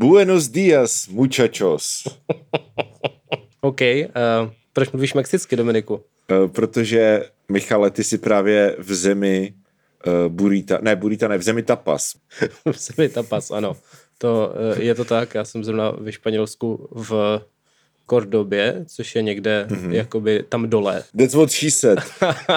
Buenos dias, muchachos. OK, uh, proč mluvíš mexicky, Dominiku? Uh, protože, Michale, ty si právě v zemi uh, burita, ne, burita ne, v zemi tapas. v zemi tapas, ano. To, uh, je to tak, já jsem zrovna ve Španělsku v Kordobě, což je někde mm-hmm. jakoby tam dole. That's what she said.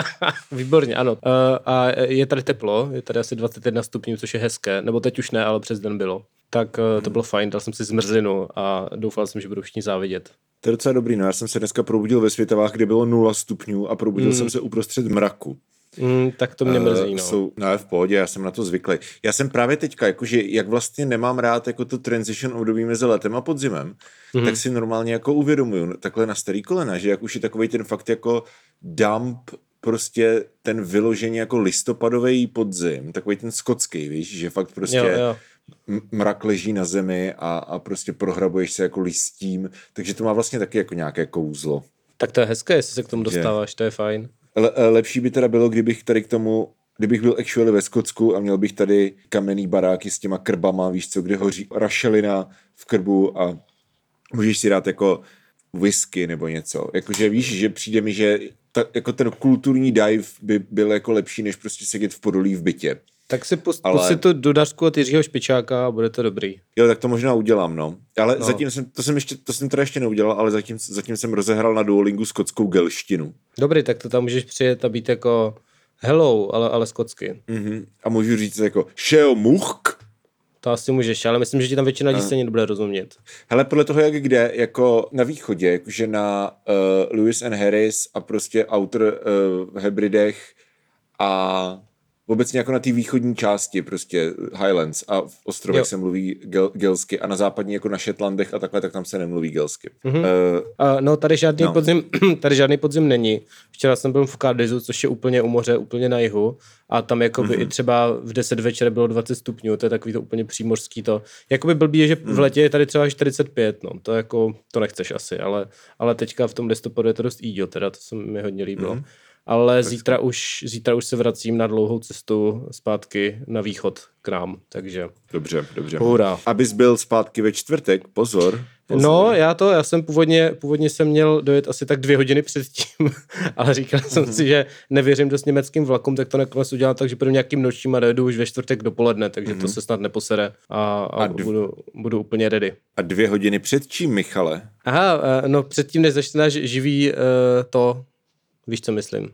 Výborně, ano. Uh, a je tady teplo, je tady asi 21 stupňů, což je hezké, nebo teď už ne, ale přes den bylo. Tak uh, to bylo fajn, dal jsem si zmrzlinu a doufal jsem, že budu všichni závidět. To je docela dobrý, no já jsem se dneska probudil ve Světovách, kde bylo 0 stupňů a probudil mm. jsem se uprostřed mraku. Mm, tak to mě mrzí, no. Jsou, no v pohodě, já jsem na to zvyklý. Já jsem právě teďka, jakože jak vlastně nemám rád jako to transition období mezi letem a podzimem, mm. tak si normálně jako uvědomuju takhle na starý kolena, že jak už je takový ten fakt jako dump prostě ten vyložený jako listopadový podzim, takový ten skotský, víš, že fakt prostě jo, jo. mrak leží na zemi a, a prostě prohrabuješ se jako listím, takže to má vlastně taky jako nějaké kouzlo. Tak to je hezké, jestli se k tomu dostáváš, to je fajn. Le, eh, lepší by teda bylo, kdybych tady k tomu kdybych byl actually ve Skotsku a měl bych tady kamenný baráky s těma krbama, víš co, kde hoří rašelina v krbu a můžeš si dát jako whisky nebo něco. Jakože víš, že přijde mi, že ta, jako ten kulturní dive by byl jako lepší, než prostě sedět v podolí v bytě. Tak si pust, ale... pust si tu dodařku od Jiřího Špičáka a bude to dobrý. Jo, tak to možná udělám, no. Ale no. zatím jsem, to jsem ještě, to jsem teda ještě neudělal, ale zatím, zatím jsem rozehrál na Duolingu skotskou gelštinu. Dobrý, tak to tam můžeš přijet a být jako hello, ale, ale skotsky. Mm-hmm. A můžu říct jako šeo muchk. To asi můžeš, ale myslím, že ti tam většina lidí se nebude rozumět. Hele, podle toho, jak kde, jako na východě, jakože na uh, Lewis and Harris a prostě autor uh, v Hebridech a obecně jako na té východní části, prostě Highlands a v ostrovech jo. se mluví gel, gelsky a na západní jako na Shetlandech a takhle, tak tam se nemluví gelsky. Mm-hmm. Uh, uh, no tady žádný, no. Podzim, tady žádný podzim není. Včera jsem byl v Cardizzu, což je úplně u moře, úplně na jihu a tam jako by mm-hmm. i třeba v 10 večer bylo 20 stupňů, to je takový to úplně přímořský to. Jakoby blbý je, že v mhm. letě je tady třeba 45, no, to jako, to nechceš asi, ale, ale teďka v tom listopadu je to dost jídil, teda to se mi hodně líbilo. Mm-hmm ale zítra už, zítra už se vracím na dlouhou cestu zpátky na východ k nám, takže... Dobře, dobře. Hurá. Abys byl zpátky ve čtvrtek, pozor. pozor. No, já to, já jsem původně, původně jsem měl dojet asi tak dvě hodiny předtím, ale říkal jsem si, že nevěřím dost německým vlakům, tak to nakonec udělám tak, že budu nějakým nočním a dojedu už ve čtvrtek dopoledne, takže mm-hmm. to mhm. se snad neposere a, a, a dv... budu, budu úplně ready. A dvě hodiny před čím, Michale? Aha, eh, no předtím, než začínáš živý uh, to Víš, co myslím?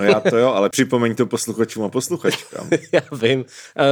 No já to jo, ale připomeň to posluchačům a posluchačkám. já vím. Uh,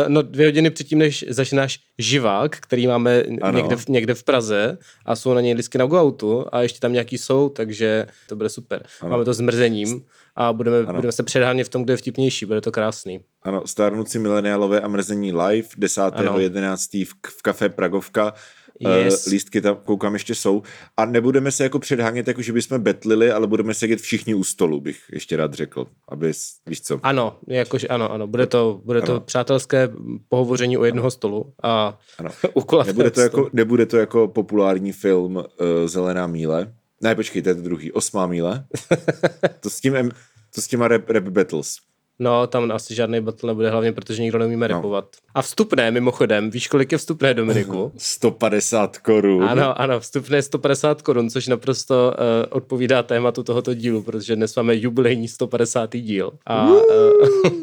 no dvě hodiny předtím, než začínáš živák, který máme někde v, někde v Praze a jsou na něj listy na GoAutu a ještě tam nějaký jsou, takže to bude super. Ano. Máme to s mrzením a budeme, budeme se předhánět v tom, kde je vtipnější, bude to krásný. Ano, stárnoucí mileniálové a mrzení live 10.11. V, v kafe Pragovka Eh, yes. Uh, lístky tam koukám ještě jsou. A nebudeme se jako předhánět, jako že bychom betlili, ale budeme sedět všichni u stolu, bych ještě rád řekl. Aby, víš co? Ano, jakože ano, ano. Bude to, bude to přátelské pohovoření o jednoho stolu a ano. u nebude to, jako, nebude to jako populární film uh, Zelená míle. Ne, počkej, to je to druhý. Osmá míle. to s tím, to s těma rap, rap battles. No, tam asi žádný battle nebude, hlavně protože nikdo neumíme no. repovat. A vstupné, mimochodem, víš, kolik je vstupné, Dominiku? 150 korun. Ano, ano, vstupné 150 korun, což naprosto uh, odpovídá tématu tohoto dílu, protože dnes máme jubilejní 150. díl. A, uh,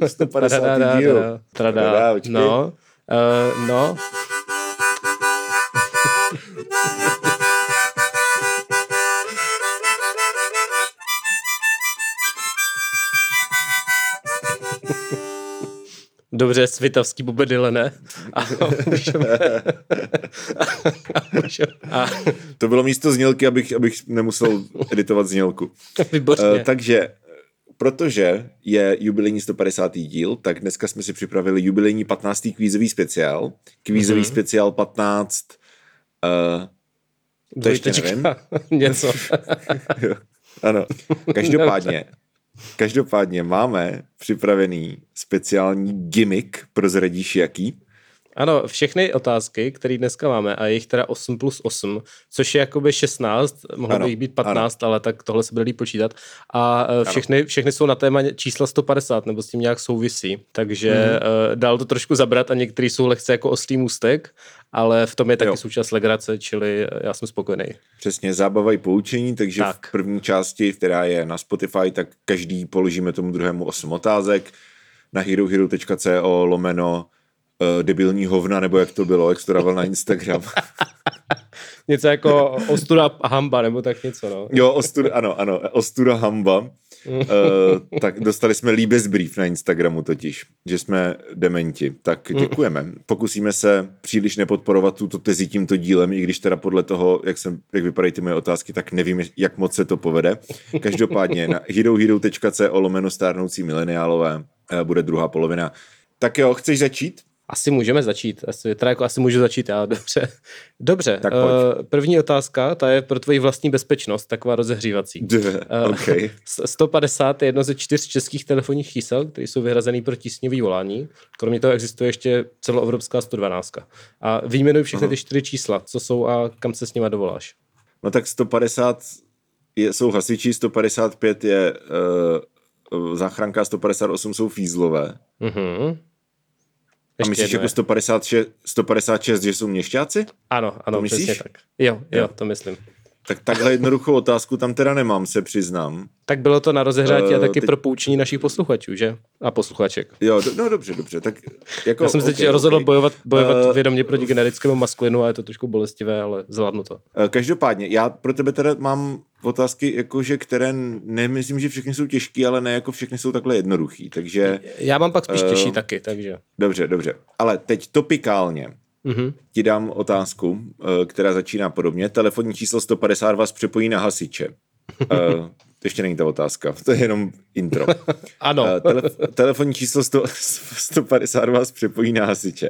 150. díl. Trada, no, uh, no. Dobře, svitavský bubedile, ne? A můžeme... a... To bylo místo znělky, abych, abych nemusel editovat znělku. Výborně. Uh, takže protože je jubilejní 150. díl, tak dneska jsme si připravili jubilejní 15. kvízový speciál. Kvízový mm-hmm. speciál 15... Uh, to ještě nevím. Něco. ano. Každopádně Každopádně máme připravený speciální gimmick, prozradíš jaký. Ano, všechny otázky, které dneska máme, a je jich teda 8 plus 8, což je jakoby 16, mohlo by jich být 15, ano. ale tak tohle se bude líp počítat. A eh, všechny, všechny jsou na téma čísla 150, nebo s tím nějak souvisí. Takže mm-hmm. dal to trošku zabrat a některý jsou lehce jako oslý můstek, ale v tom je taky jo. součást legrace, čili já jsem spokojený. Přesně, zábava i poučení, takže tak. v první části, která je na Spotify, tak každý položíme tomu druhému 8 otázek na herohero.co lomeno uh, debilní hovna, nebo jak to bylo, jak to dával na Instagram. něco jako ostuda hamba, nebo tak něco, no. Jo, ostuda, ano, ano, ostuda hamba. uh, tak dostali jsme líbez brief na Instagramu totiž, že jsme dementi. Tak děkujeme. Pokusíme se příliš nepodporovat tuto tezi tímto dílem, i když teda podle toho, jak, jsem, jak vypadají ty moje otázky, tak nevím, jak moc se to povede. Každopádně na herohero.co lomeno stárnoucí mileniálové uh, bude druhá polovina. Tak jo, chceš začít? Asi můžeme začít. Asi, teda jako asi můžu začít já, dobře. Dobře, tak uh, první otázka, ta je pro tvoji vlastní bezpečnost, taková rozehřívací. uh, okay. 150 je jedno ze čtyř českých telefonních čísel, které jsou vyhrazený pro tísňový volání. Kromě toho existuje ještě celoevropská 112. A vyjmenuj všechny uh-huh. ty čtyři čísla, co jsou a kam se s nima dovoláš. No tak 150 je, jsou hasiči, 155 je uh, záchranka, 158 jsou fízlové. Uh-huh. Ještě a myslíš jako 156, 156, že jsou měšťáci? Ano, ano, to myslíš? přesně tak. Jo, jo, jo, to myslím. Tak takhle jednoduchou otázku tam teda nemám, se přiznám. Tak bylo to na rozehřátí uh, a taky teď... pro poučení našich posluchačů, že? A posluchaček. Jo, do, no dobře, dobře. Tak jako, Já jsem se okay, teď rozhodl okay. bojovat, bojovat uh, vědomě proti generickému maskulinu a je to trošku bolestivé, ale zvládnu to. Uh, každopádně, já pro tebe teda mám otázky, jakože, které nemyslím, že všechny jsou těžké, ale ne jako všechny jsou takhle jednoduchý, takže... Já mám pak spíš uh, těžší taky, takže... Dobře, dobře. Ale teď topikálně mm-hmm. ti dám otázku, uh, která začíná podobně. Telefonní číslo 150 vás přepojí na hasiče. Uh, to ještě není ta otázka, to je jenom intro. ano. Uh, telef- telefonní číslo 100, 150 vás přepojí na hasiče.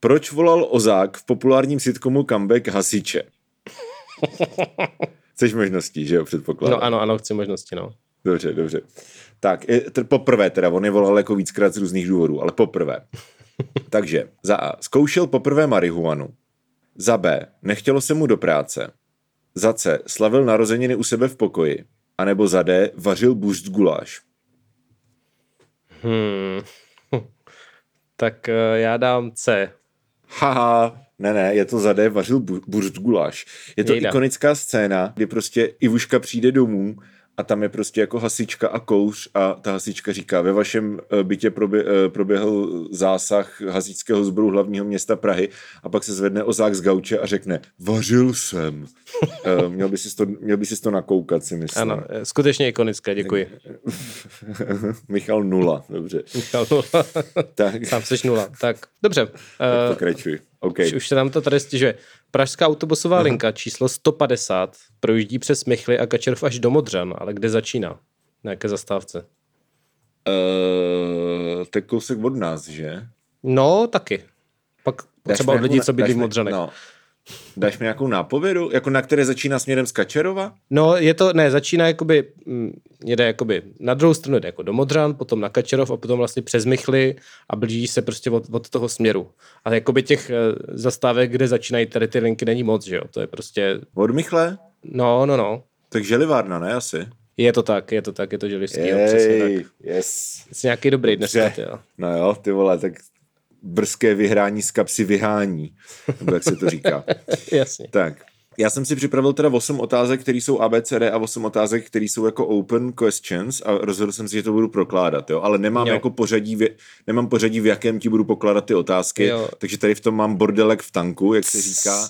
Proč volal Ozák v populárním sitcomu Comeback hasiče? Chceš možností, že jo, předpokládám. No ano, ano, chci možnosti, no. Dobře, dobře. Tak, poprvé teda, on je volal jako víckrát z různých důvodů, ale poprvé. Takže, za A, zkoušel poprvé marihuanu. Za B, nechtělo se mu do práce. Za C, slavil narozeniny u sebe v pokoji. A nebo za D, vařil bušt guláš. Hmm. tak uh, já dám C. Haha, ne, ne, je to za D, vařil bušt guláš. Je to Jejda. ikonická scéna, kdy prostě Ivuška přijde domů a tam je prostě jako hasička a kouř a ta hasička říká, ve vašem eh, bytě probě, eh, proběhl zásah hasičského sboru hlavního města Prahy a pak se zvedne ozák z gauče a řekne, vařil jsem. Eh, měl, by si to, měl by si to nakoukat, si myslím. Ano, skutečně ikonické, děkuji. Michal nula, dobře. Michal nula. tak. Sám seš nula. Tak, dobře. Tak pokračuj. Okay. Už, už se nám to tady stěžuje. Pražská autobusová uh-huh. linka číslo 150 projíždí přes Michly a Kačerov až do Modřan, ale kde začíná? Na jaké zastávce? Uh, to je kousek od nás, že? No, taky. Pak třeba od lidí, co bydlí v Modřanech. No, Dáš mi nějakou nápovědu? Jako na které začíná směrem z Kačerova? No, je to, ne, začíná jakoby, mm, jede jakoby na druhou stranu jde jako do Modřan, potom na Kačerov a potom vlastně přes Michly a blíží se prostě od, od toho směru. A jakoby těch eh, zastávek, kde začínají tady ty linky, není moc, že jo? To je prostě... Od Michle? No, no, no. Tak želivárna, ne asi? Je to tak, je to tak, je to želivský, Jej, jo, přesně tak. Yes. Jsi nějaký dobrý dneska, jo. No jo, ty vole, tak brzké vyhrání z kapsy vyhání, nebo jak se to říká. Jasně. Tak, já jsem si připravil teda 8 otázek, které jsou ABCD a 8 otázek, které jsou jako open questions a rozhodl jsem si, že to budu prokládat, jo, ale nemám jo. jako pořadí, v, nemám pořadí, v jakém ti budu pokládat ty otázky, jo. takže tady v tom mám bordelek v tanku, jak se říká,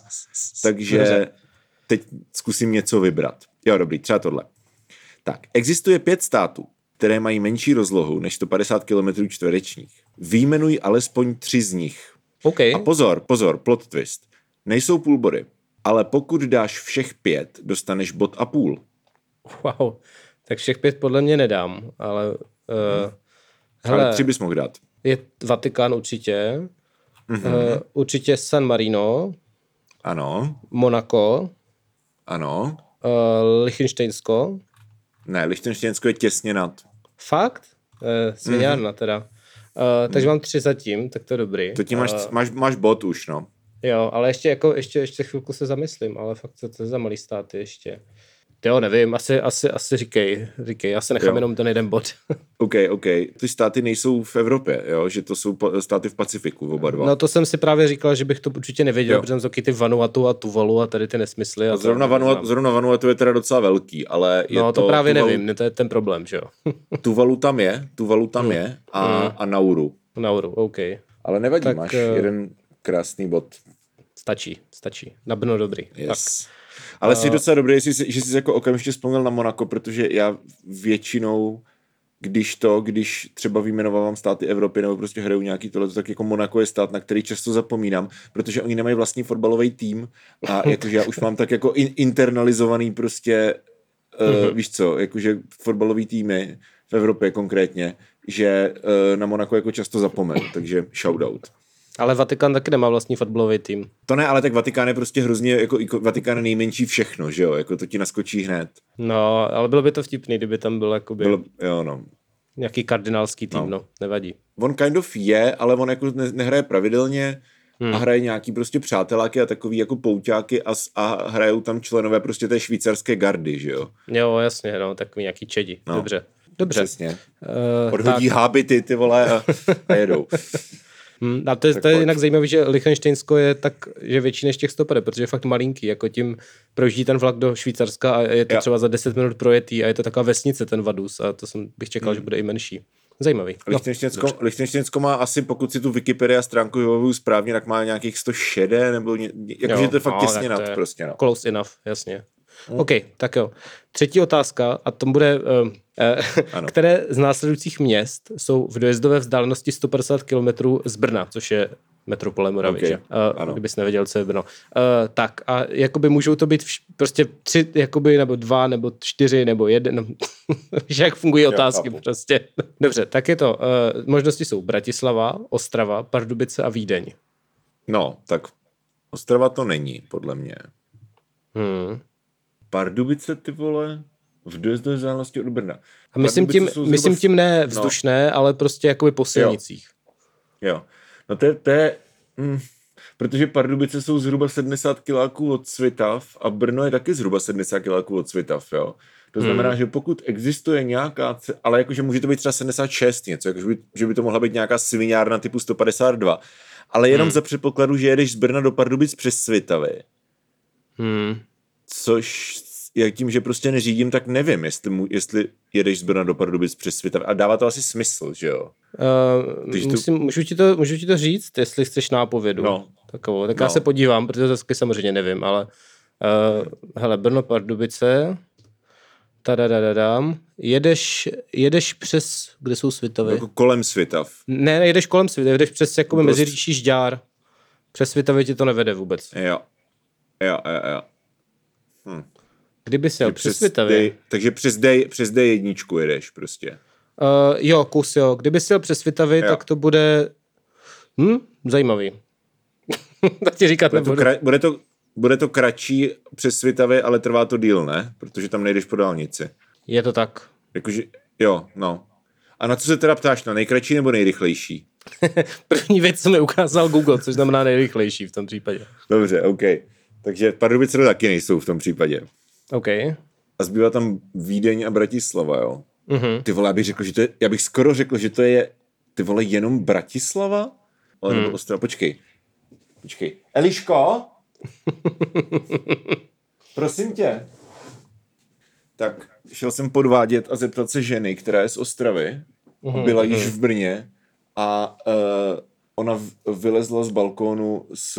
takže teď zkusím něco vybrat. Jo, dobrý, třeba tohle. Tak, existuje pět států, které mají menší rozlohu než 150 km čtverečních. Výjmenuj alespoň tři z nich. Okay. A pozor, pozor, plot twist. Nejsou půl body, ale pokud dáš všech pět, dostaneš bod a půl. Wow, tak všech pět podle mě nedám, ale... Uh, hmm. hele, ale tři bys mohl dát. Je Vatikán určitě, mm-hmm. uh, určitě San Marino. Ano. Monako. Ano. Uh, Lichtensteinsko. Ne, Lichtensteinsko je těsně nad. Fakt? Uh, svěňárna mm-hmm. teda. Uh, takže mám tři zatím, tak to je dobrý. To ti máš, uh, máš, máš bod už, no. Jo, ale ještě, jako, ještě, ještě chvilku se zamyslím, ale fakt co to je za malý státy ještě. Jo, nevím, asi, asi, asi říkej, říkej, já se nechám jo. jenom ten jeden bod. OK, OK. Ty státy nejsou v Evropě, jo? že to jsou státy v Pacifiku, oba dva. No to jsem si právě říkal, že bych to určitě nevěděl, jo. protože jsem ty Vanuatu a Tuvalu a tady ty nesmysly. A, a zrovna, Vanuatu, zrovna Vanuatu je teda docela velký, ale je No to, to právě Tuvalu, nevím, to je ten problém, že jo. Tuvalu tam je, Tuvalu tam hmm. je a, hmm. a Nauru. Nauru, OK. Ale nevadí, tak, máš uh, jeden krásný bod. Stačí, stačí. Na dobrý. Yes. Tak. Ale jsi docela dobrý, že jsi, že jsi jako okamžitě vzpomněl na Monako, protože já většinou když to, když třeba vyjmenovávám státy Evropy nebo prostě hraju nějaký tohle, tak jako Monako je stát, na který často zapomínám, protože oni nemají vlastní fotbalový tým a jakože já už mám tak jako in, internalizovaný prostě, uh, víš co, jakože fotbalový týmy v Evropě konkrétně, že uh, na Monako jako často zapomenu, takže shoutout. Ale Vatikán taky nemá vlastní fotbalový tým. To ne, ale tak Vatikán je prostě hrozně, jako, jako Vatikán je nejmenší všechno, že jo, jako to ti naskočí hned. No, ale bylo by to vtipný, kdyby tam byl jakoby... Bylo, jo, no. Nějaký kardinálský tým, no. no, nevadí. On kind of je, ale on jako ne, nehraje pravidelně hmm. a hraje nějaký prostě přáteláky a takový jako pouťáky a, a hrajou tam členové prostě té švýcarské gardy, že jo. Jo, jasně, no, takový nějaký čedi, no. dobře. Dobře. Přesně. Uh, Odhodí tak. hábity, ty vole, a, a jedou. Hmm, a to je, to je jinak zajímavé, že Lichtensteinsko je tak, že větší než těch stopade, protože je fakt malinký, jako tím projíždí ten vlak do Švýcarska a je to jo. třeba za 10 minut projetý a je to taková vesnice ten Vadus a to jsem bych čekal, hmm. že bude i menší. Zajímavý. No, Lichtensteinsko, má asi, pokud si tu Wikipedia stránku vybavuju správně, tak má nějakých 106 nebo ně, jakože to je fakt no, těsně nad prostě. No. Close enough, jasně. Hmm. OK, tak jo. Třetí otázka, a to bude, uh, uh, které z následujících měst jsou v dojezdové vzdálenosti 150 km z Brna, což je metropole Moravy, okay. že? Uh, kdybys nevěděl, co je Brno. Uh, tak a jakoby můžou to být vš- prostě tři, jakoby, nebo dva, nebo čtyři, nebo jeden, no, víš, jak fungují otázky Já, prostě. Dobře, tak je to, uh, možnosti jsou Bratislava, Ostrava, Pardubice a Vídeň. No, tak Ostrava to není, podle mě. Hmm. Pardubice, ty vole, v dojezdové vzdálenosti od Brna. A myslím tím, myslím tím ne no. vzdušné, no. ale prostě jakoby po silnicích. Jo, jo. no to je, to je mm, protože Pardubice jsou zhruba 70 kiláků od Svitav a Brno je taky zhruba 70 kiláků od Svitav, jo. To znamená, hmm. že pokud existuje nějaká, ale jakože může to být třeba 76 něco, jakože by, že by to mohla být nějaká sviňárna typu 152, ale jenom hmm. za předpokladu, že jedeš z Brna do Pardubic přes Svitavy. Hmm což já tím, že prostě neřídím, tak nevím, jestli, mu, jestli jedeš z Brna do Pardubic přes svět. A dává to asi smysl, že jo? Uh, musím, tu... můžu, ti to, můžu ti to říct, jestli chceš nápovědu. No. Takovou. Tak no. já se podívám, protože to taky samozřejmě nevím, ale uh, hele, Brno, Pardubice, tadadadadám, jedeš, jedeš přes, kde jsou Svitavy? Jako kolem Svitav. Ne, ne, jedeš kolem Svitav, jedeš přes jako prostě... mezi říší Žďár. Přes Svitavy ti to nevede vůbec. Jo, jo, jo, jo. Hm. Kdyby si jel přes Svitavě. D, takže přes, D, přes D1 jedeš prostě. Uh, jo, kus jo. Kdyby si jel přes Svitavy, jo. tak to bude hm, zajímavý. tak ti říkat bude nebudu. To kra- bude, to, bude to kratší přes Svitavy, ale trvá to díl, ne? Protože tam nejdeš po dálnici. Je to tak. Jakože, jo, no. A na co se teda ptáš, na nejkratší nebo nejrychlejší? První věc, co mi ukázal Google, což znamená nejrychlejší v tom případě. Dobře, OK. Takže Pardubice to taky nejsou v tom případě. OK. A zbývá tam Vídeň a Bratislava, jo? Mm-hmm. Ty vole, já bych řekl, že to je, já bych skoro řekl, že to je, ty vole, jenom Bratislava? Ale mm. Ostrava, počkej. Počkej. Eliško? Prosím tě. Tak, šel jsem podvádět a zeptat se ženy, která je z Ostravy, mm-hmm. byla již v Brně a uh, ona v, vylezla z balkónu s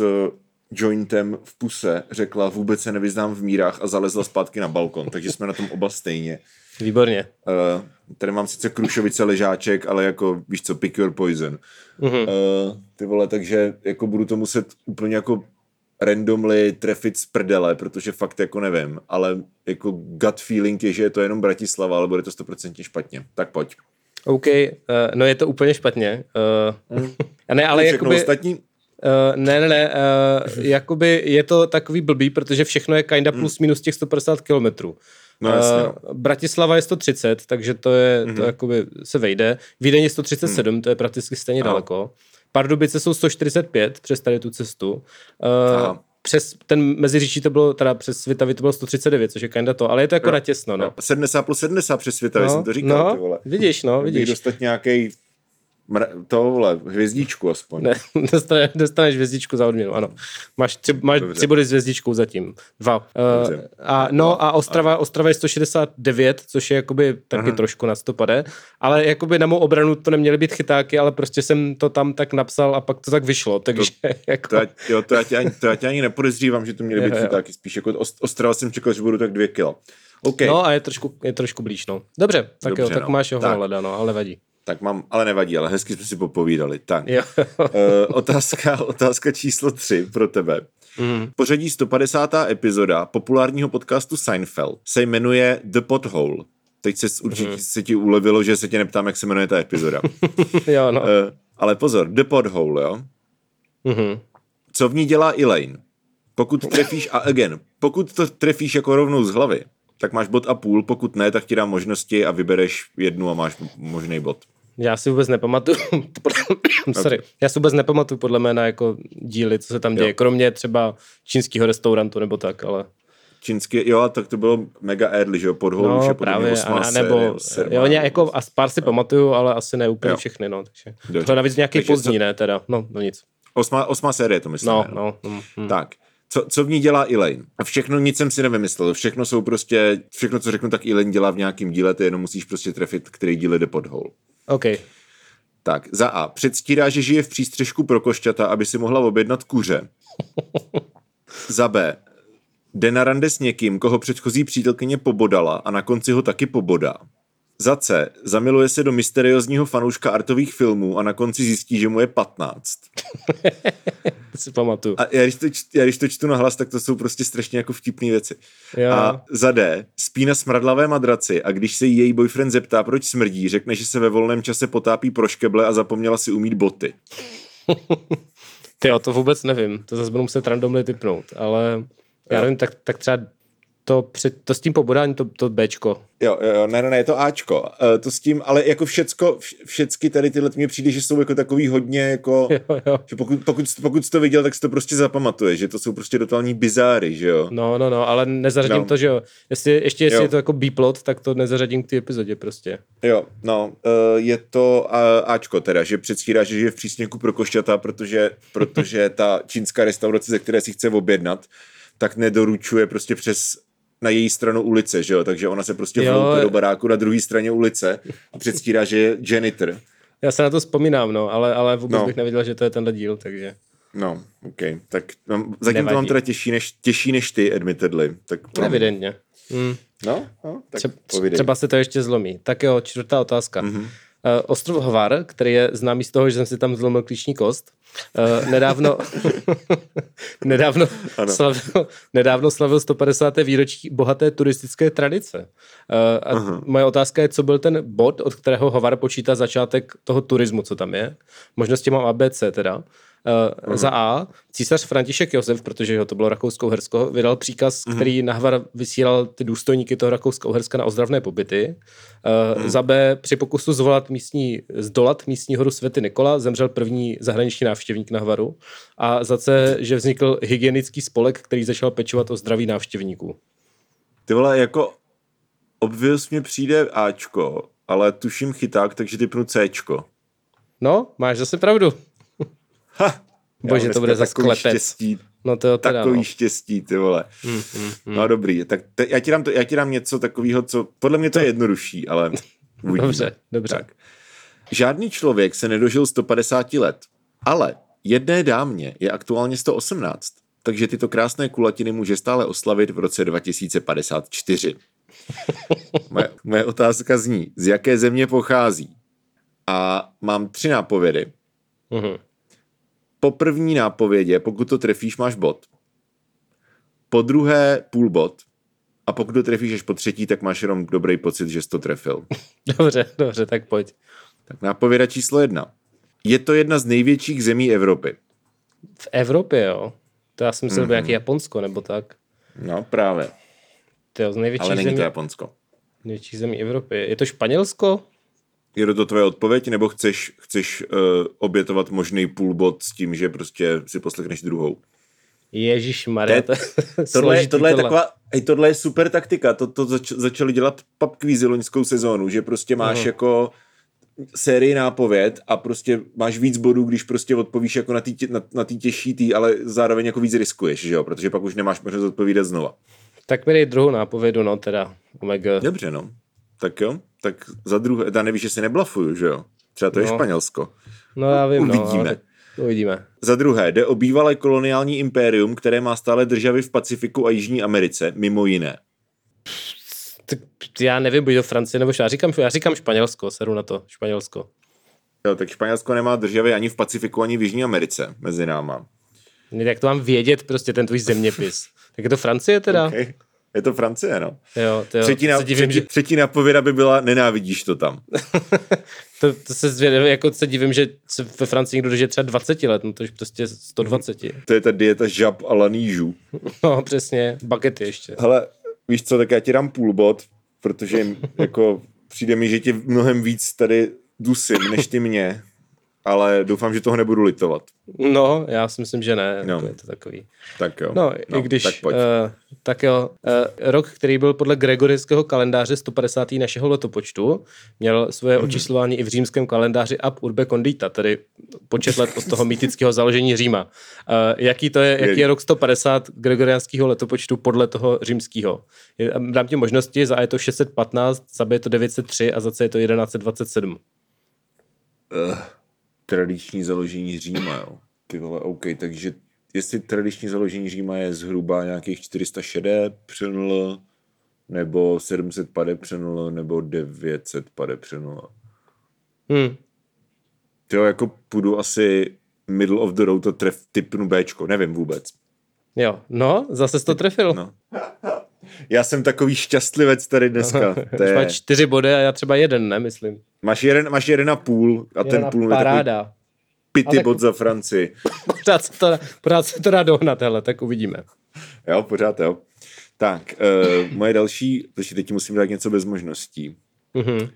jointem v puse řekla, vůbec se nevyznám v mírách a zalezla zpátky na balkon, takže jsme na tom oba stejně. Výborně. Uh, tady mám sice krušovice ležáček, ale jako, víš co, pick your poison. Uh-huh. Uh, ty vole, takže jako budu to muset úplně jako randomly trefit z prdele, protože fakt jako nevím, ale jako gut feeling je, že je to jenom Bratislava, ale bude to stoprocentně špatně. Tak pojď. OK, uh, no je to úplně špatně. Uh, mm. ne, ale jakoby... ostatní? Uh, ne, ne, ne, uh, jakoby je to takový blbý, protože všechno je kinda hmm. plus minus těch 150 kilometrů. No, jasně, no. Uh, Bratislava je 130, takže to je, mm-hmm. to jakoby se vejde. Vídeň je 137, mm. to je prakticky stejně Aha. daleko. Pardubice jsou 145 přes tady tu cestu. Uh, přes ten meziříčí to bylo, teda přes Svitavy to bylo 139, což je kinda to, ale je to jako no, natěsno, no. 70 plus 70 přes Svitavy, no, jsem to říkal, no, ty vole. vidíš, no, vidíš. dostat nějaký to vole, hvězdičku aspoň. Ne, dostaneš, dostaneš hvězdičku za odměnu, ano. Máš tři, máš tři body s hvězdičkou zatím. Dva. Uh, a, no a Ostrava, Ostrava je 169, což je jakoby taky Aha. trošku na stopade, ale jakoby na mou obranu to neměly být chytáky, ale prostě jsem to tam tak napsal a pak to tak vyšlo, takže to, jako... To, já, jo, to, já tě ani, to já tě ani nepodezřívám, že to měly být jo, chytáky, spíš jako Ostrava jsem čekal, že budu tak dvě kila. Okay. No a je trošku, je trošku blíž, no. Dobře, tak Dobře, jo, tak no. máš ho tak. leda, no, ale nevadí. Tak mám, ale nevadí, ale hezky jsme si popovídali. Tak, jo. uh, otázka, otázka číslo tři pro tebe. Mm. Pořadí 150. epizoda populárního podcastu Seinfeld se jmenuje The Pothole. Teď se určitě mm. se ti ulevilo, že se tě neptám, jak se jmenuje ta epizoda. jo, no. Uh, ale pozor, The Pothole, jo? Mm-hmm. Co v ní dělá Elaine? Pokud trefíš, a again, pokud to trefíš jako rovnou z hlavy, tak máš bod a půl, pokud ne, tak ti dám možnosti a vybereš jednu a máš možný bod. Já si vůbec nepamatuju, sorry, já si vůbec nepamatuju podle jména jako díly, co se tam děje, jo. kromě třeba čínského restaurantu nebo tak, ale... Čínský, jo, tak to bylo mega early, že jo, pod no, už je právě, a, nebo, série, jo, jako, a pár si pamatuju, ale asi ne úplně jo. všechny, no, takže, Dobře. to je navíc nějaký takže pozdní, ne, teda, no, no nic. Osma, osma série to myslím. No, no, no, hm. Tak, co, co v ní dělá Elaine. A všechno, nic jsem si nevymyslel. Všechno jsou prostě, všechno, co řeknu, tak Elaine dělá v nějakém díle, ty jenom musíš prostě trefit, který díl jde pod hol. OK. Tak, za A. Předstírá, že žije v přístřežku pro košťata, aby si mohla objednat kuře. za B. Jde na rande s někým, koho předchozí přítelkyně pobodala a na konci ho taky pobodá. Za C. Zamiluje se do mysteriózního fanouška artových filmů a na konci zjistí, že mu je 15. to si pamatuju. A já když, to čtu, já když to čtu na hlas, tak to jsou prostě strašně jako vtipné věci. Jo. A za D. Spí na smradlavé madraci a když se jí její boyfriend zeptá, proč smrdí, řekne, že se ve volném čase potápí pro škeble a zapomněla si umít boty. Ty to vůbec nevím. To zase budu muset randomly typnout, ale já nevím, tak, tak třeba to, před, to s tím pobodání, to, to Bčko. Jo, jo, ne, ne, ne, je to Ačko. Uh, to s tím, ale jako všecko, všecky tady tyhle mě přijde, že jsou jako takový hodně jako, jo, jo. že pokud, pokud, pokud jsi to viděl, tak si to prostě zapamatuje, že to jsou prostě totální bizáry, že jo. No, no, no, ale nezařadím no. to, že jo. Jestli, ještě jestli jo. je to jako B-plot, tak to nezařadím k té epizodě prostě. Jo, no, uh, je to uh, Ačko teda, že předstírá, že žije v přísněku pro košťata, protože, protože ta čínská restaurace, ze které si chce objednat, tak nedoručuje prostě přes na její stranu ulice, že jo? Takže ona se prostě vloupí do baráku na druhé straně ulice a předstírá, že je janitor. Já se na to vzpomínám, no, ale, ale vůbec no. bych nevěděl, že to je tenhle díl, takže... No, OK. Tak mám, zatím Nevadí. to mám teda těžší než, těžší než ty, admittedly. Tak Evidentně. Hmm. No, no, tak Tře- Třeba se to ještě zlomí. Tak jo, čtvrtá otázka. Mm-hmm. Uh, ostrov Hvar, který je známý z toho, že jsem si tam zlomil klíční kost, uh, nedávno, nedávno, slavil, nedávno slavil 150. výročí bohaté turistické tradice. Uh, a moje otázka je, co byl ten bod, od kterého Hvar počítá začátek toho turismu, co tam je. Možnosti mám ABC teda. Uh. Za A, císař František Josef, protože jo, to bylo Rakousko-Uhersko, vydal příkaz, uh-huh. který na Hvar vysílal ty důstojníky toho Rakousko-Uherska na ozdravné pobyty. Uh. Za B, při pokusu zvolat místní, zdolat místní horu Světy Nikola, zemřel první zahraniční návštěvník na Hvaru. A za C, že vznikl hygienický spolek, který začal pečovat o zdraví návštěvníků. Ty vole, jako obvěz mě přijde Ačko, ale tuším chyták, takže typnu Cčko. No, máš zase pravdu. Ha, Bože, to bude zase klepec. Štěstí, no to teda, takový no. štěstí, ty vole. Mm, mm, mm. No dobrý, tak te, já, ti dám to, já ti dám něco takového, co podle mě to je jednodušší, ale uvidíme. Dobře, dobře. Tak. Žádný člověk se nedožil 150 let, ale jedné dámě je aktuálně 118, takže tyto krásné kulatiny může stále oslavit v roce 2054. moje, moje otázka zní, z jaké země pochází? A mám tři nápovědy. Uh-huh po první nápovědě, pokud to trefíš, máš bod. Po druhé půl bod. A pokud to trefíš až po třetí, tak máš jenom dobrý pocit, že jsi to trefil. Dobře, dobře, tak pojď. Tak nápověda číslo jedna. Je to jedna z největších zemí Evropy. V Evropě, jo? To já jsem myslel, mm-hmm. nějaký Japonsko nebo tak. No právě. Tyjo, z největší ale není zemí, to Japonsko. největší zemí Evropy. Je to Španělsko? Je to tvoje odpověď, nebo chceš, chceš uh, obětovat možný půlbod s tím, že prostě si poslechneš druhou? Ježíš Maria. To Tohle, je, tohle, je taková, hej, tohle je super taktika, to, to zač, začali dělat pub kvízy loňskou sezónu, že prostě máš Aha. jako sérii nápověd a prostě máš víc bodů, když prostě odpovíš jako na té na, na tý těžší tý, ale zároveň jako víc riskuješ, že jo, protože pak už nemáš možnost odpovídat znova. Tak mi dej druhou nápovědu, no teda. Omega. Dobře, no. Tak jo, tak za druhé, ta nevíš, že si neblafuju, že jo? Třeba to je No. Španělsko. No já vím, no. Uvidíme. ale- Uvidíme. Za druhé, jde o bývalé koloniální impérium, které má stále državy v Pacifiku a Jižní Americe, mimo jiné. Tak já nevím, buď to Francie nebo já říkám, já říkám Španělsko, seru na to, Španělsko. Jo, tak Španělsko nemá državy ani v Pacifiku, ani v Jižní Americe mezi náma. Jak to mám vědět, prostě ten tvůj zeměpis? Tak je to Francie teda? Okay. Je to Francie, no. Jo, to jo. Třetí, na, divím, třetí, že, třetí napověda by byla, nenávidíš to tam. to, to se zvědavím, jako se divím, že se ve Francii někdo dožije třeba 20 let, no to je prostě 120. To je ta dieta žab a lanížů. No přesně, bagety ještě. Hele, víš co, tak já ti dám půl bod, protože jim, jako přijde mi, že tě mnohem víc tady dusím, než ty mě, ale doufám, že toho nebudu litovat. No, já si myslím, že ne, No. no. je to takový. Tak jo. No, no i když, Tak pojď. uh, tak jo, uh, rok, který byl podle gregorického kalendáře 150. našeho letopočtu, měl svoje očíslování i v římském kalendáři Ab Urbe Condita, tedy počet let od toho mýtického založení Říma. Uh, jaký to je, jaký je rok 150 gregoriánského letopočtu podle toho římského? Dám ti možnosti, za A je to 615, za B je to 903 a za C je to 1127. Uh, tradiční založení Říma, jo. Ty vole, OK, takže jestli tradiční založení Říma je zhruba nějakých 460 přenul, nebo 700 pade přenul, nebo 900 pade přenul. Hmm. Jo, jako půjdu asi middle of the road a tref typnu Bčko, nevím vůbec. Jo, no, zase jsi to trefil. No. Já jsem takový šťastlivec tady dneska. To je, čtyři body a já třeba jeden, ne, myslím. máš, jeden, máš jeden a půl a ten Jedna půl je takový paráda. pity Ale- bod za Francii. Pořád se to, pořád se to dá dohnat, hele, tak uvidíme. Jo, pořád jo. Tak, uh, moje další, protože teď ti musím dát něco bez možností. Mhm.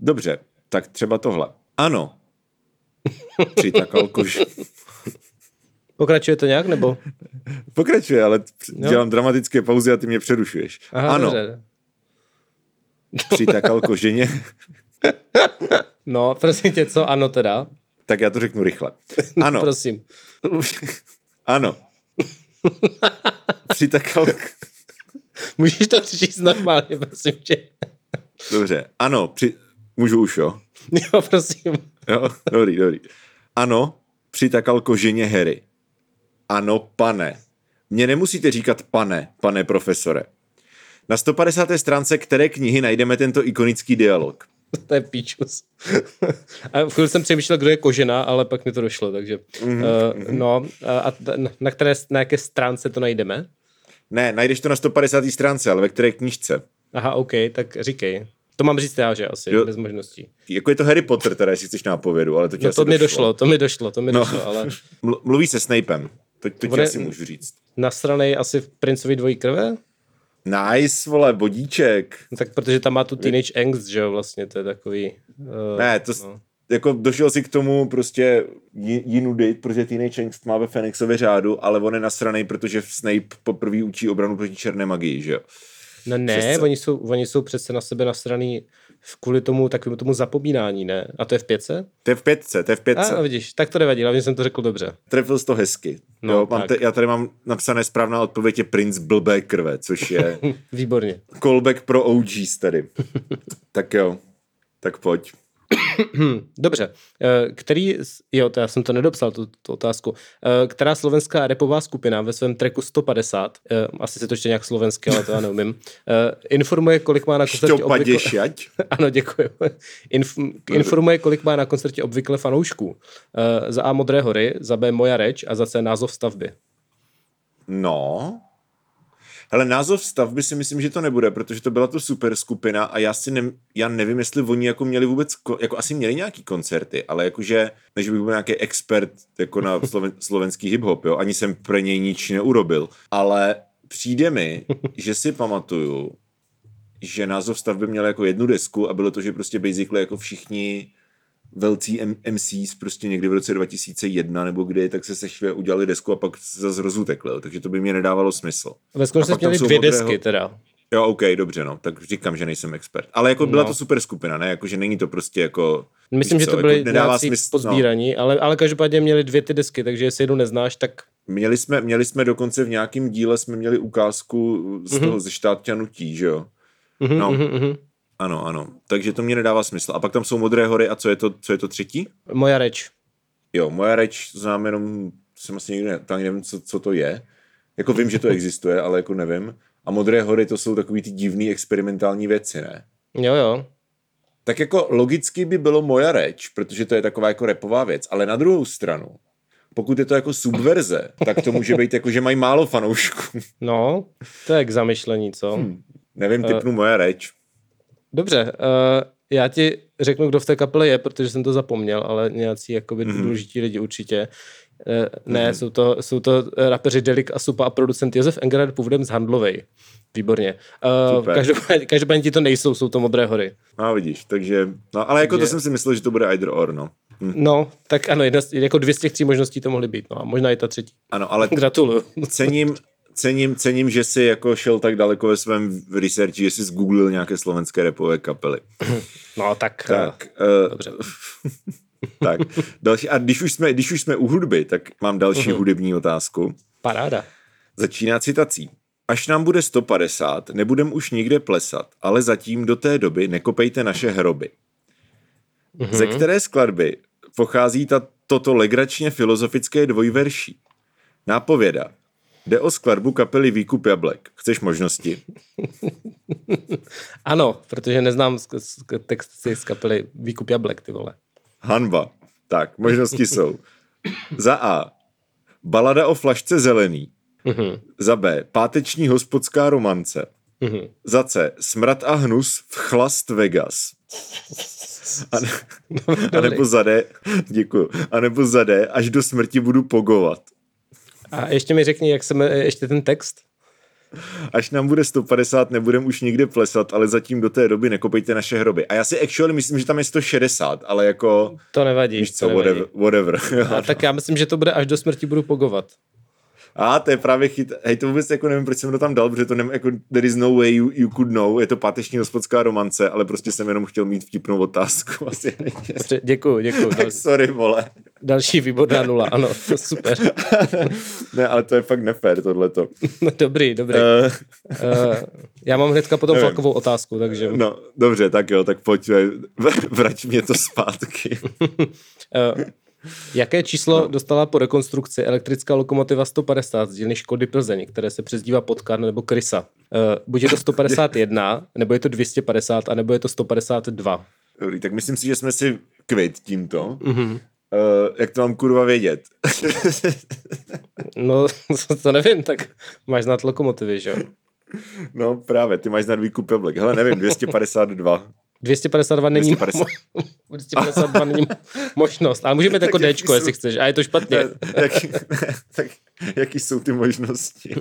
Dobře, tak třeba tohle. Ano. Přitakal kož. Pokračuje to nějak, nebo? Pokračuje, ale Jo. dělám dramatické pauzy a ty mě přerušuješ. Aha, ano, Dobře. přitakal koženě. No, prosím tě, co ano teda? tak já to řeknu rychle. Ano, Prosím. ano. Přitakal... Můžeš to přečíst normálně, prosím tě. Dobře, ano, při... můžu už, jo? Jo, prosím. Jo, dobrý, dobrý. Ano, přitakal koženě Harry. Ano, pane. Mně nemusíte říkat pane, pane profesore. Na 150. stránce které knihy najdeme tento ikonický dialog? To je píčus. A v chvíli jsem přemýšlel, kdo je kožena, ale pak mi to došlo, takže... Mhm, Uh, no, a na, které, na jaké stránce to najdeme? Ne, najdeš to na 150. stránce, ale ve které knižce? Aha, OK, tak říkej. To mám říct já, že asi, Jo. bez možností. Jako je to Harry Potter, teda, jestli chceš nápovědu, ale to No to mi došlo, to mi došlo, to mi No. došlo, ale Ml- Mluví se Snapem. To, to ti asi můžu říct. nasranej asi v Princovi dvojí krve? Nice, vole, bodíček. No, tak protože tam má tu teenage angst, že jo, vlastně, to je takový... Uh, Ne, to, no. jako došel si k tomu prostě ji- jinudit, protože Teenage Angst má ve Fenixově řádu, ale on je nasranej, protože Snape poprvé učí obranu proti černé magii, že jo? No ne, Přesce. oni jsou, oni jsou přece na sebe nasraný kvůli tomu takovému tomu zapomínání, ne? A to je v pětce? To je v pětce, to je v pětce. A, vidíš, tak to nevadí, hlavně jsem to řekl dobře. Trefil jsi to hezky. No, jo, mám te, já tady mám napsané správná odpověď je princ blbé krve, což je Výborně. callback pro OGs tady. tak jo, tak pojď. Dobře. Eh, Který, jo, to já jsem to nedopsal, tu, tu otázku. Eh, Která slovenská repová skupina ve svém tracku 150, eh, asi se to ještě nějak slovensky, ale to já neumím, informuje, kolik má na koncertě obvykle... Ano, děkuji. Inf, informuje, kolik má na koncertě obvykle fanoušků. Za A Modré hory, za B Moja reč a za C název stavby. No. Hele, název stavby si myslím, že to nebude, protože to byla to super skupina a já si ne, já nevím, jestli oni jako měli vůbec, ko, jako asi měli nějaký koncerty, ale jakože, než bych byl nějaký expert jako na sloven, slovenský hip-hop, jo, ani jsem pro něj nič neurobil, ale přijde mi, že si pamatuju, že název stavby měl jako jednu desku a bylo to, že prostě basically jako všichni velcí M- MCs prostě někdy v roce 2001 nebo kdy, tak se sešli udělali desku a pak zase rozutekli, takže to by mě nedávalo smysl. Ve skutečnosti měli dvě modrého... desky teda. Jo, OK, dobře, no, tak říkám, že nejsem expert. Ale jako byla no. to super skupina, ne, jako, že není to prostě jako... Myslím, že to byly jako nedává smysl, pozbíraní, no. ale, ale každopádně měli dvě ty desky, takže jestli jednu neznáš, tak... Měli jsme, měli jsme dokonce v nějakém díle, jsme měli ukázku z mm-hmm. toho ze štátťanutí, že jo? Mm-hmm, no, mm-hmm. Ano, ano. Takže to mě nedává smysl. A pak tam jsou Modré hory a co je to, co je to třetí? Moja reč. Jo, moja reč znám jenom, jsem asi nikdy tak nevím, co, co to je. Jako vím, že to existuje, ale jako nevím. A Modré hory to jsou takový ty divný experimentální věci, ne? Jo, jo. Tak jako logicky by bylo moja reč, protože to je taková jako repová věc, ale na druhou stranu, pokud je to jako subverze, tak to může být jako, že mají málo fanoušků. No, to je k zamyšlení, co? Hmm. Nevím, typnu uh, moja reč. Dobře, uh, já ti řeknu, kdo v té kapele je, protože jsem to zapomněl, ale nějací jakoby mm-hmm. důležití lidi určitě. Uh, ne, mm-hmm. jsou, to, jsou to rapeři Delik a Supa a producent Josef Engelhardt původem z Handlovej. Výborně. Uh, každopádně, každopádně ti to nejsou, jsou to Modré hory. No vidíš, takže, no ale jako takže... to jsem si myslel, že to bude either or, no. Hm. No, tak ano, jedna, jako dvě z těch tří možností to mohly být, no a možná i ta třetí. Ano, ale Gratuluju. Cením, cením, cením, že jsi jako šel tak daleko ve svém researchi, že jsi zgooglil nějaké slovenské repové kapely. No tak, tak uh, dobře. tak, další, a když už, jsme, když už jsme u hudby, tak mám další uh-huh. hudební otázku. Paráda. Začíná citací. Až nám bude 150, nebudem už nikde plesat, ale zatím do té doby nekopejte naše hroby. Uh-huh. Ze které skladby pochází ta, toto legračně filozofické dvojverší? Nápověda. Jde o skladbu kapely Výkup jablek. Chceš možnosti? ano, protože neznám texty z kapely Výkup jablek, ty vole. Hanba. Tak, možnosti jsou. Za A. Balada o flašce zelený. Uh-huh. Za B. Páteční hospodská romance. Uh-huh. Za C. Smrad a hnus v chlast Vegas. A, ne, a nebo za D. Děkuju. A nebo za D. Až do smrti budu pogovat. A ještě mi řekni, jak se jmenuje ještě ten text? Až nám bude 150, nebudem už nikde plesat, ale zatím do té doby nekopejte naše hroby. A já si actually myslím, že tam je 160, ale jako... To nevadí. Víš co, to nevadí. whatever. whatever. A tak já myslím, že to bude až do smrti budu pogovat. A to je právě chyt. Hej, to vůbec jako nevím, proč jsem to tam dal, protože to nevím, jako there is no way you, you could know. Je to páteční hospodská romance, ale prostě jsem jenom chtěl mít vtipnou otázku. Asi děkuju, děkuju. tak sorry, vole. Další výborná nula, ano, to super. ne, ale to je fakt nefér, tohleto. no, dobrý, dobrý. Uh, uh, já mám hnedka potom nevím. flakovou otázku, takže... No, dobře, tak jo, tak pojď, vrať mě to zpátky. uh, Jaké číslo no. dostala po rekonstrukci elektrická lokomotiva 150 z dílny Škody Plzeň, které se přezdívá Potkar nebo Krysa? Uh, buď je to 151, nebo je to 250, a nebo je to 152. Dobrý, tak myslím si, že jsme si kvit tímto. Mm-hmm. Uh, jak to mám kurva vědět? no, to nevím, tak máš znát lokomotivy, že jo? No právě, ty máš znát výkup jablek. Hele, nevím, 252. 252 není, 250. Mo- 252 není možnost, ale můžeme jako Dčko, jestli chceš, a je to špatně. jak, tak jaký jsou ty možnosti?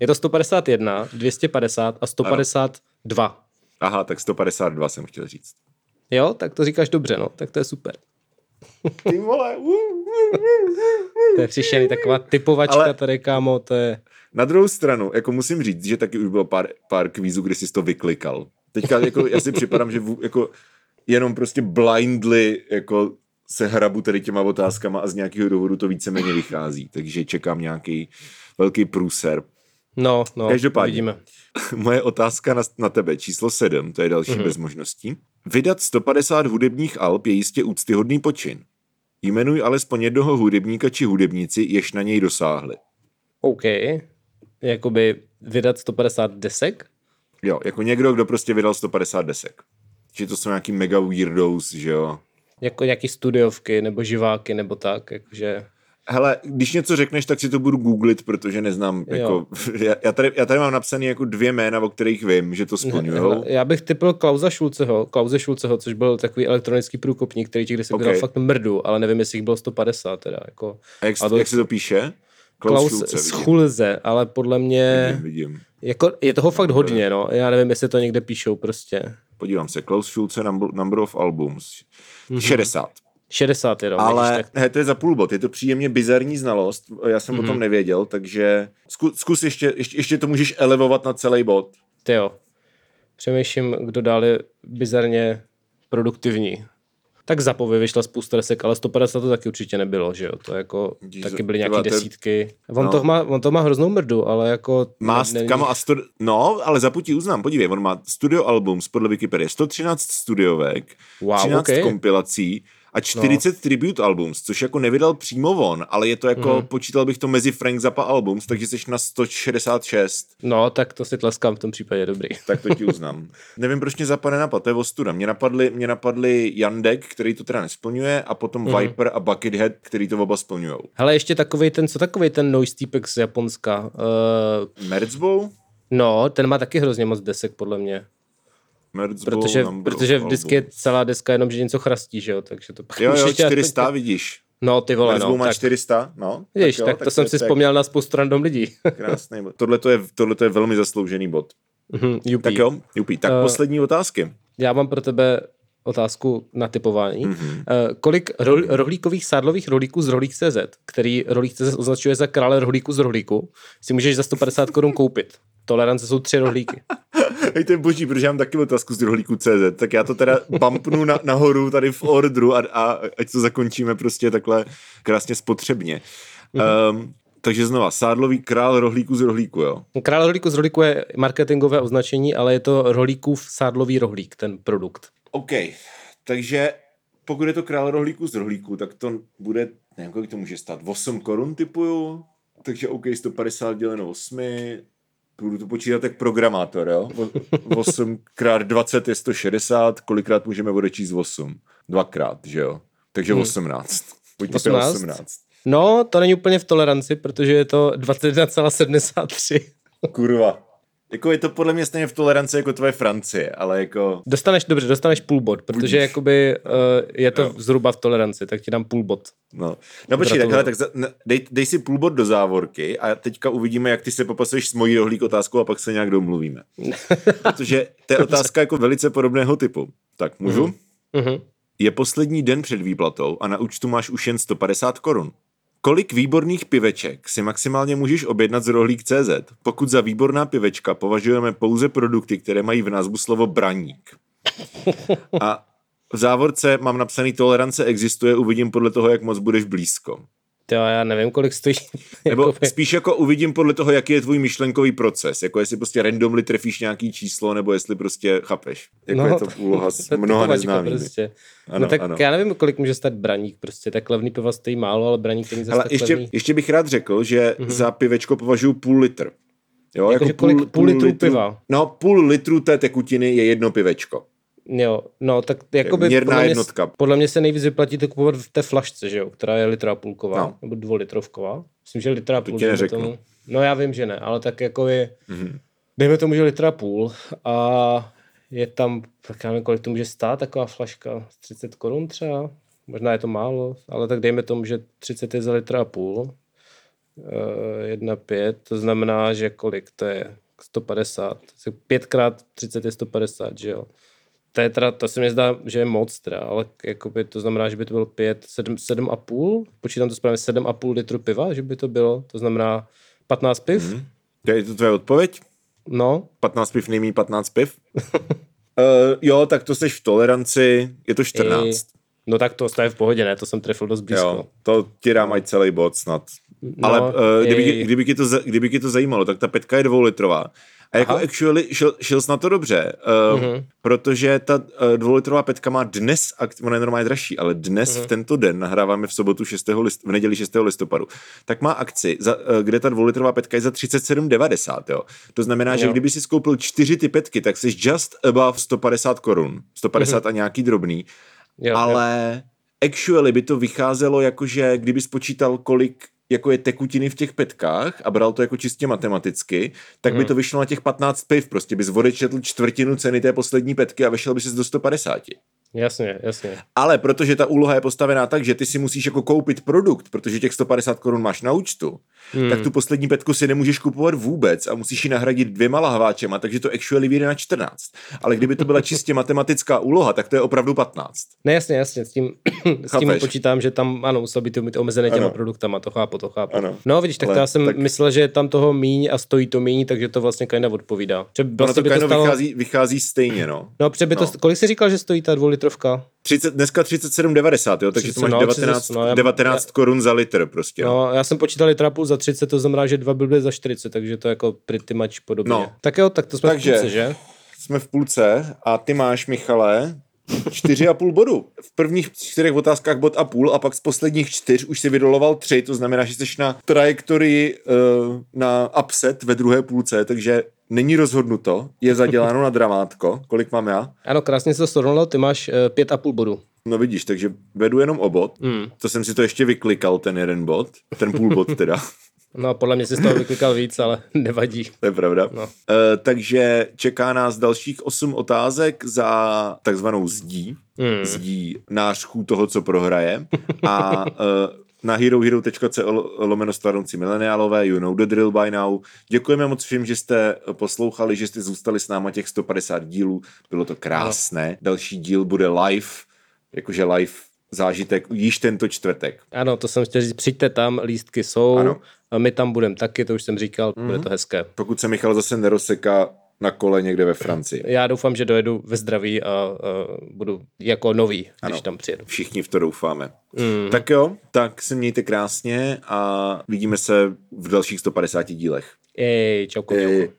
Je to 151, 250 a 152. Ano. Aha, tak 152 jsem chtěl říct. Jo, tak to říkáš dobře, no, tak to je super. Ty vole. to je přišený, taková typovačka Ale... tady, kámo, to je... Na druhou stranu, jako musím říct, že taky už bylo pár, pár kvízů, kdy jsi to vyklikal. Teďka jako, já si připadám, že v, jako jenom prostě blindly jako se hrabu tady těma otázkama a z nějakého důvodu to víceméně vychází, takže čekám nějaký velký průser. No, no, Každopádně, vidíme. moje otázka na, na tebe, číslo 7, to je další mm-hmm. bez možností. Vydat 150 hudebních alb je jistě úctyhodný počin. Jmenuj alespoň jednoho hudebníka či hudebníci, jež na něj dosáhli. OK. Jakoby vydat 150 desek? Jo, jako někdo, kdo prostě vydal 150 desek. Že to jsou nějaký mega weirdos, že jo. Jako nějaký studiovky nebo živáky nebo tak, jakože... Hele, když něco řekneš, tak si to budu googlit, protože neznám, jako, já, já, tady, já tady mám napsané jako dvě jména, o kterých vím, že to splňují. Já bych typil Klauza Šulceho, Klauze Šulceho, což byl takový elektronický průkopník, který ti kdysi okay. fakt mrdu, ale nevím, jestli jich bylo 150 teda. Jako, a jak, to, jak se to píše? Klaus, Klaus Schulze, vidím. Ale podle mě Vidím, vidím. jako, je toho fakt hodně, no. Já nevím, jestli to někde píšou prostě. Podívám se, Klaus Schulze, number, number of albums. Mm-hmm. 60. 60 jenom, Ale tak he, to je za půl bod, je to příjemně bizarní znalost, já jsem mm-hmm. o tom nevěděl, takže zkus, zkus ještě, ještě, ještě to můžeš elevovat na celý bod. ty jo. Přemýšlím, kdo dál je bizarně produktivní. Tak Zapovi vyšla spousta desek, ale 150 to taky určitě nebylo, že jo? To jako, Díž, taky byly nějaké desítky. On, no. to má, on to má hroznou mrdu, ale jako... Má, ne- není- kamo, a stu, no, ale za putí uznám, podívej, on má studio albums podle Wikipedie, 113 studiovek, Wow, 13 ok. kompilací a 40 no. tribute albums, což jako nevydal přímo on, ale je to jako, mm. počítal bych to mezi Frank Zappa albums, takže jsi na 166, No, tak to si tleskám v tom případě, dobrý. tak to ti uznám. Nevím, proč mě Zappa nenapad, to je ostuda. Mě napadli, mě napadli Jandek, který to teda nesplňuje, a potom mm. Viper a Buckethead, který to oba splňujou. Hele, ještě takový ten, co takový ten noise týpek z Japonska? Uh, Merzbow? no, ten má taky hrozně moc desek, podle mě. Merzbow, Protože, protože vždycky je celá deska jenom, že něco chrastí, že jo? Takže to pak Jo, jo, určitě aspoň- 400, vidíš. No, ty vole, Merzbow no. má Tak, 400, no. vidíš, jo, tak, to jsem si tak vzpomněl na spoustu random lidí. Krásný bod. Tohle to je, tohleto je velmi zasloužený bod. Mhm, Jupi. Tak jo, Jupi. Tak Eh, poslední otázky. Já mám pro tebe otázku na typování. Mhm. Mm-hmm. Uh, kolik ro- rohlíkových sádlových rohlíků z rohlík.cz, který rohlík.cz označuje za krále rohlíku z rohlíku, si můžeš za 150 korun koupit. Tolerance jsou tři rohlíky. Hej, to je boží, protože já mám taky otázku z rohlíku CZ, tak já to teda bumpnu na, nahoru tady v ordru a, a ať to zakončíme prostě takhle krásně spotřebně. Um, takže znova, sádlový král rohlíku z rohlíku, jo? Král rohlíku z rohlíku je marketingové označení, ale je to rohlíkův sádlový rohlík, ten produkt. OK, takže pokud je to král rohlíku z rohlíku, tak to bude, nevím, kolik to může stát, 8 korun typuju, takže OK, 150 děleno 8, budu to počítat jak programátor, jo? O- 8 krát 20 je 160, kolikrát můžeme odečíst 8? Dvakrát, že jo? Takže 18. Pojďme 18? 18. No, to není úplně v toleranci, protože je to 21,73. Kurva. Jako je to podle mě stejně v toleranci jako tvoje Francie, ale jako... Dostaneš, dobře, dostaneš půl bod, protože Budíš. jakoby uh, je to Jo. zhruba v toleranci, tak ti dám půl bod. No, no počkej, tak, hele, tak za, ne, dej, dej, si půl bod do závorky a teďka uvidíme, jak ty se popasuješ s mojí rohlík otázkou a pak se nějak domluvíme. Protože to je otázka jako velice podobného typu. Tak můžu? Mm. Mhm. Je poslední den před výplatou a na účtu máš už jen 150 korun. Kolik výborných piveček si maximálně můžeš objednat z rohlík.cz, pokud za výborná pivečka považujeme pouze produkty, které mají v názvu slovo braník. A v závorce mám napsaný tolerance existuje, uvidím podle toho, jak moc budeš blízko. Jo, já nevím, kolik stojí. Nebo jakoby- spíš jako uvidím podle toho, jaký je tvůj myšlenkový proces. Jako jestli prostě randomly trefíš nějaký číslo, nebo jestli prostě chápeš. Jako no, je to úloha s to mnoha neznámými. Prostě. Ano, no tak ano. já nevím, kolik může stát braník prostě, tak levný piva stojí málo, ale braník není zase ještě, levný. ještě bych rád řekl, že mm-hmm. za pivečko považuji půl litr. Jo, Jakože kolik- půl litru piva? No, půl litru té tekutiny je jedno pivečko. Jo, no tak jakoby Měrná podle mě, jednotka. podle mě se nejvíc vyplatí to kupovat v té flašce, že jo, která je litra půlková, No. nebo dvoulitrovková. Myslím, že litra půl. neřeknu. Tomu. No já vím, že ne, ale tak jako je, Mhm. mm-hmm. dejme tomu, že litra půl a je tam, tak já nevím, kolik to může stát, taková flaška, 30 korun třeba, možná je to málo, ale tak dejme tomu, že 30 je za litra a půl, uh, jedna pět, to znamená, že kolik to je, 150, 5 krát 30 je 150, že jo. To je teda, to se mi zdá, že je moc teda, ale jakoby to znamená, že by to bylo 5, 7, 7 a půl, počítám to správně, 7 a půl litru piva, že by to bylo, to znamená 15 piv, mm. To je to tvoje odpověď? no, 15 piv nejmí 15 piv? uh, jo, tak to seš v toleranci, je to 14. I, no tak to je v pohodě, ne, to jsem trefil dost blízko. Jo, to ti dám ať celý bod snad. No, Ale uh, kdyby, kdyby, ti to, kdyby ti to zajímalo, tak ta petka je dvoulitrová. A jako Aha. actually šel, šel na to dobře, uh, Mhm. mm-hmm. protože ta uh, dvoulitrová petka má dnes, ona je normálně dražší, ale dnes Mhm. mm-hmm. v tento den, nahráváme v sobotu 6. List, v neděli 6. listopadu, tak má akci, za, uh, kde ta dvoulitrová petka je za 37,90, jo. To znamená, že Jo. kdyby si skoupil čtyři ty petky, tak jsi just above 150 korun. 150 mm-hmm. a nějaký drobný. Jo, ale actually by to vycházelo jako, že kdyby spočítal, kolik jako je tekutiny v těch petkách a bral to jako čistě matematicky, tak by Mhm. to vyšlo na těch 15 piv. Prostě bys odečetl čtvrtinu ceny té poslední petky a vešel by si do 150. Jasně, jasně. Ale protože ta úloha je postavená tak, že ty si musíš jako koupit produkt, protože těch 150 korun máš na účtu, hmm. tak tu poslední petku si nemůžeš kupovat vůbec a musíš ji nahradit dvěma lahváčema, takže to actually vyjde na 14. Ale kdyby to byla čistě matematická úloha, tak to je opravdu 15. Ne, jasně, jasně, s tím, s tím počítám, že tam, ano, musel by to mít omezené těma ano. produktama, to chápu, to chápu. Ano. No vidíš, tak Ale, já jsem tak... myslel, že tam toho míň a stojí to míň, takže to vlastně kinda odpovídá. Že vlastně to, by to stalo... vychází, vychází stejně, no. No, by to, no. kolik jsi říkal, že stojí ta dvoulitrovka? 30, dneska 37,90, jo, takže 30, to máš no, 19, 30, no, 19 já, korun za litr prostě. No. já jsem počítal litra půl za 30, to znamená, že dva byly za 40, takže to je jako pretty much podobně. No. Tak jo, tak to jsme takže, v půlce, že? jsme v půlce a ty máš, Michale, čtyři a půl bodu. V prvních čtyřech otázkách bod a půl a pak z posledních čtyř už si vydoloval tři, to znamená, že jsi na trajektorii uh, na upset ve druhé půlce, takže není rozhodnuto, je zaděláno na dramátko. Kolik mám já? Ano, krásně se to srovnalo, ty máš uh, pět a půl bodu. No vidíš, takže vedu jenom o bod. Mm. To jsem si to ještě vyklikal, ten jeden bod, ten půl bod teda. No, podle mě si z toho vyklikal víc, ale nevadí. To je pravda. No. Uh, takže čeká nás dalších osm otázek za takzvanou zdí. Mm. Zdí nářků toho, co prohraje. A uh, na herohero.co lomeno stvarnoucí mileniálové, you know the drill by now. Děkujeme moc všem, že jste poslouchali, že jste zůstali s náma těch 150 dílů. Bylo to krásné. No. Další díl bude live, jakože live zážitek již tento čtvrtek. Ano, to jsem chtěl říct, přijďte tam, lístky jsou, ano. a my tam budeme taky, to už jsem říkal, mm-hmm. bude mhm. to hezké. Pokud se Michal zase neroseká na kole někde ve Francii. Já doufám, že dojedu ve zdraví a, a budu jako nový, ano, když tam přijedu. Všichni v to doufáme. Mm. Tak jo, tak se mějte krásně a vidíme se v dalších 150 dílech. Ej, čauko, Ej.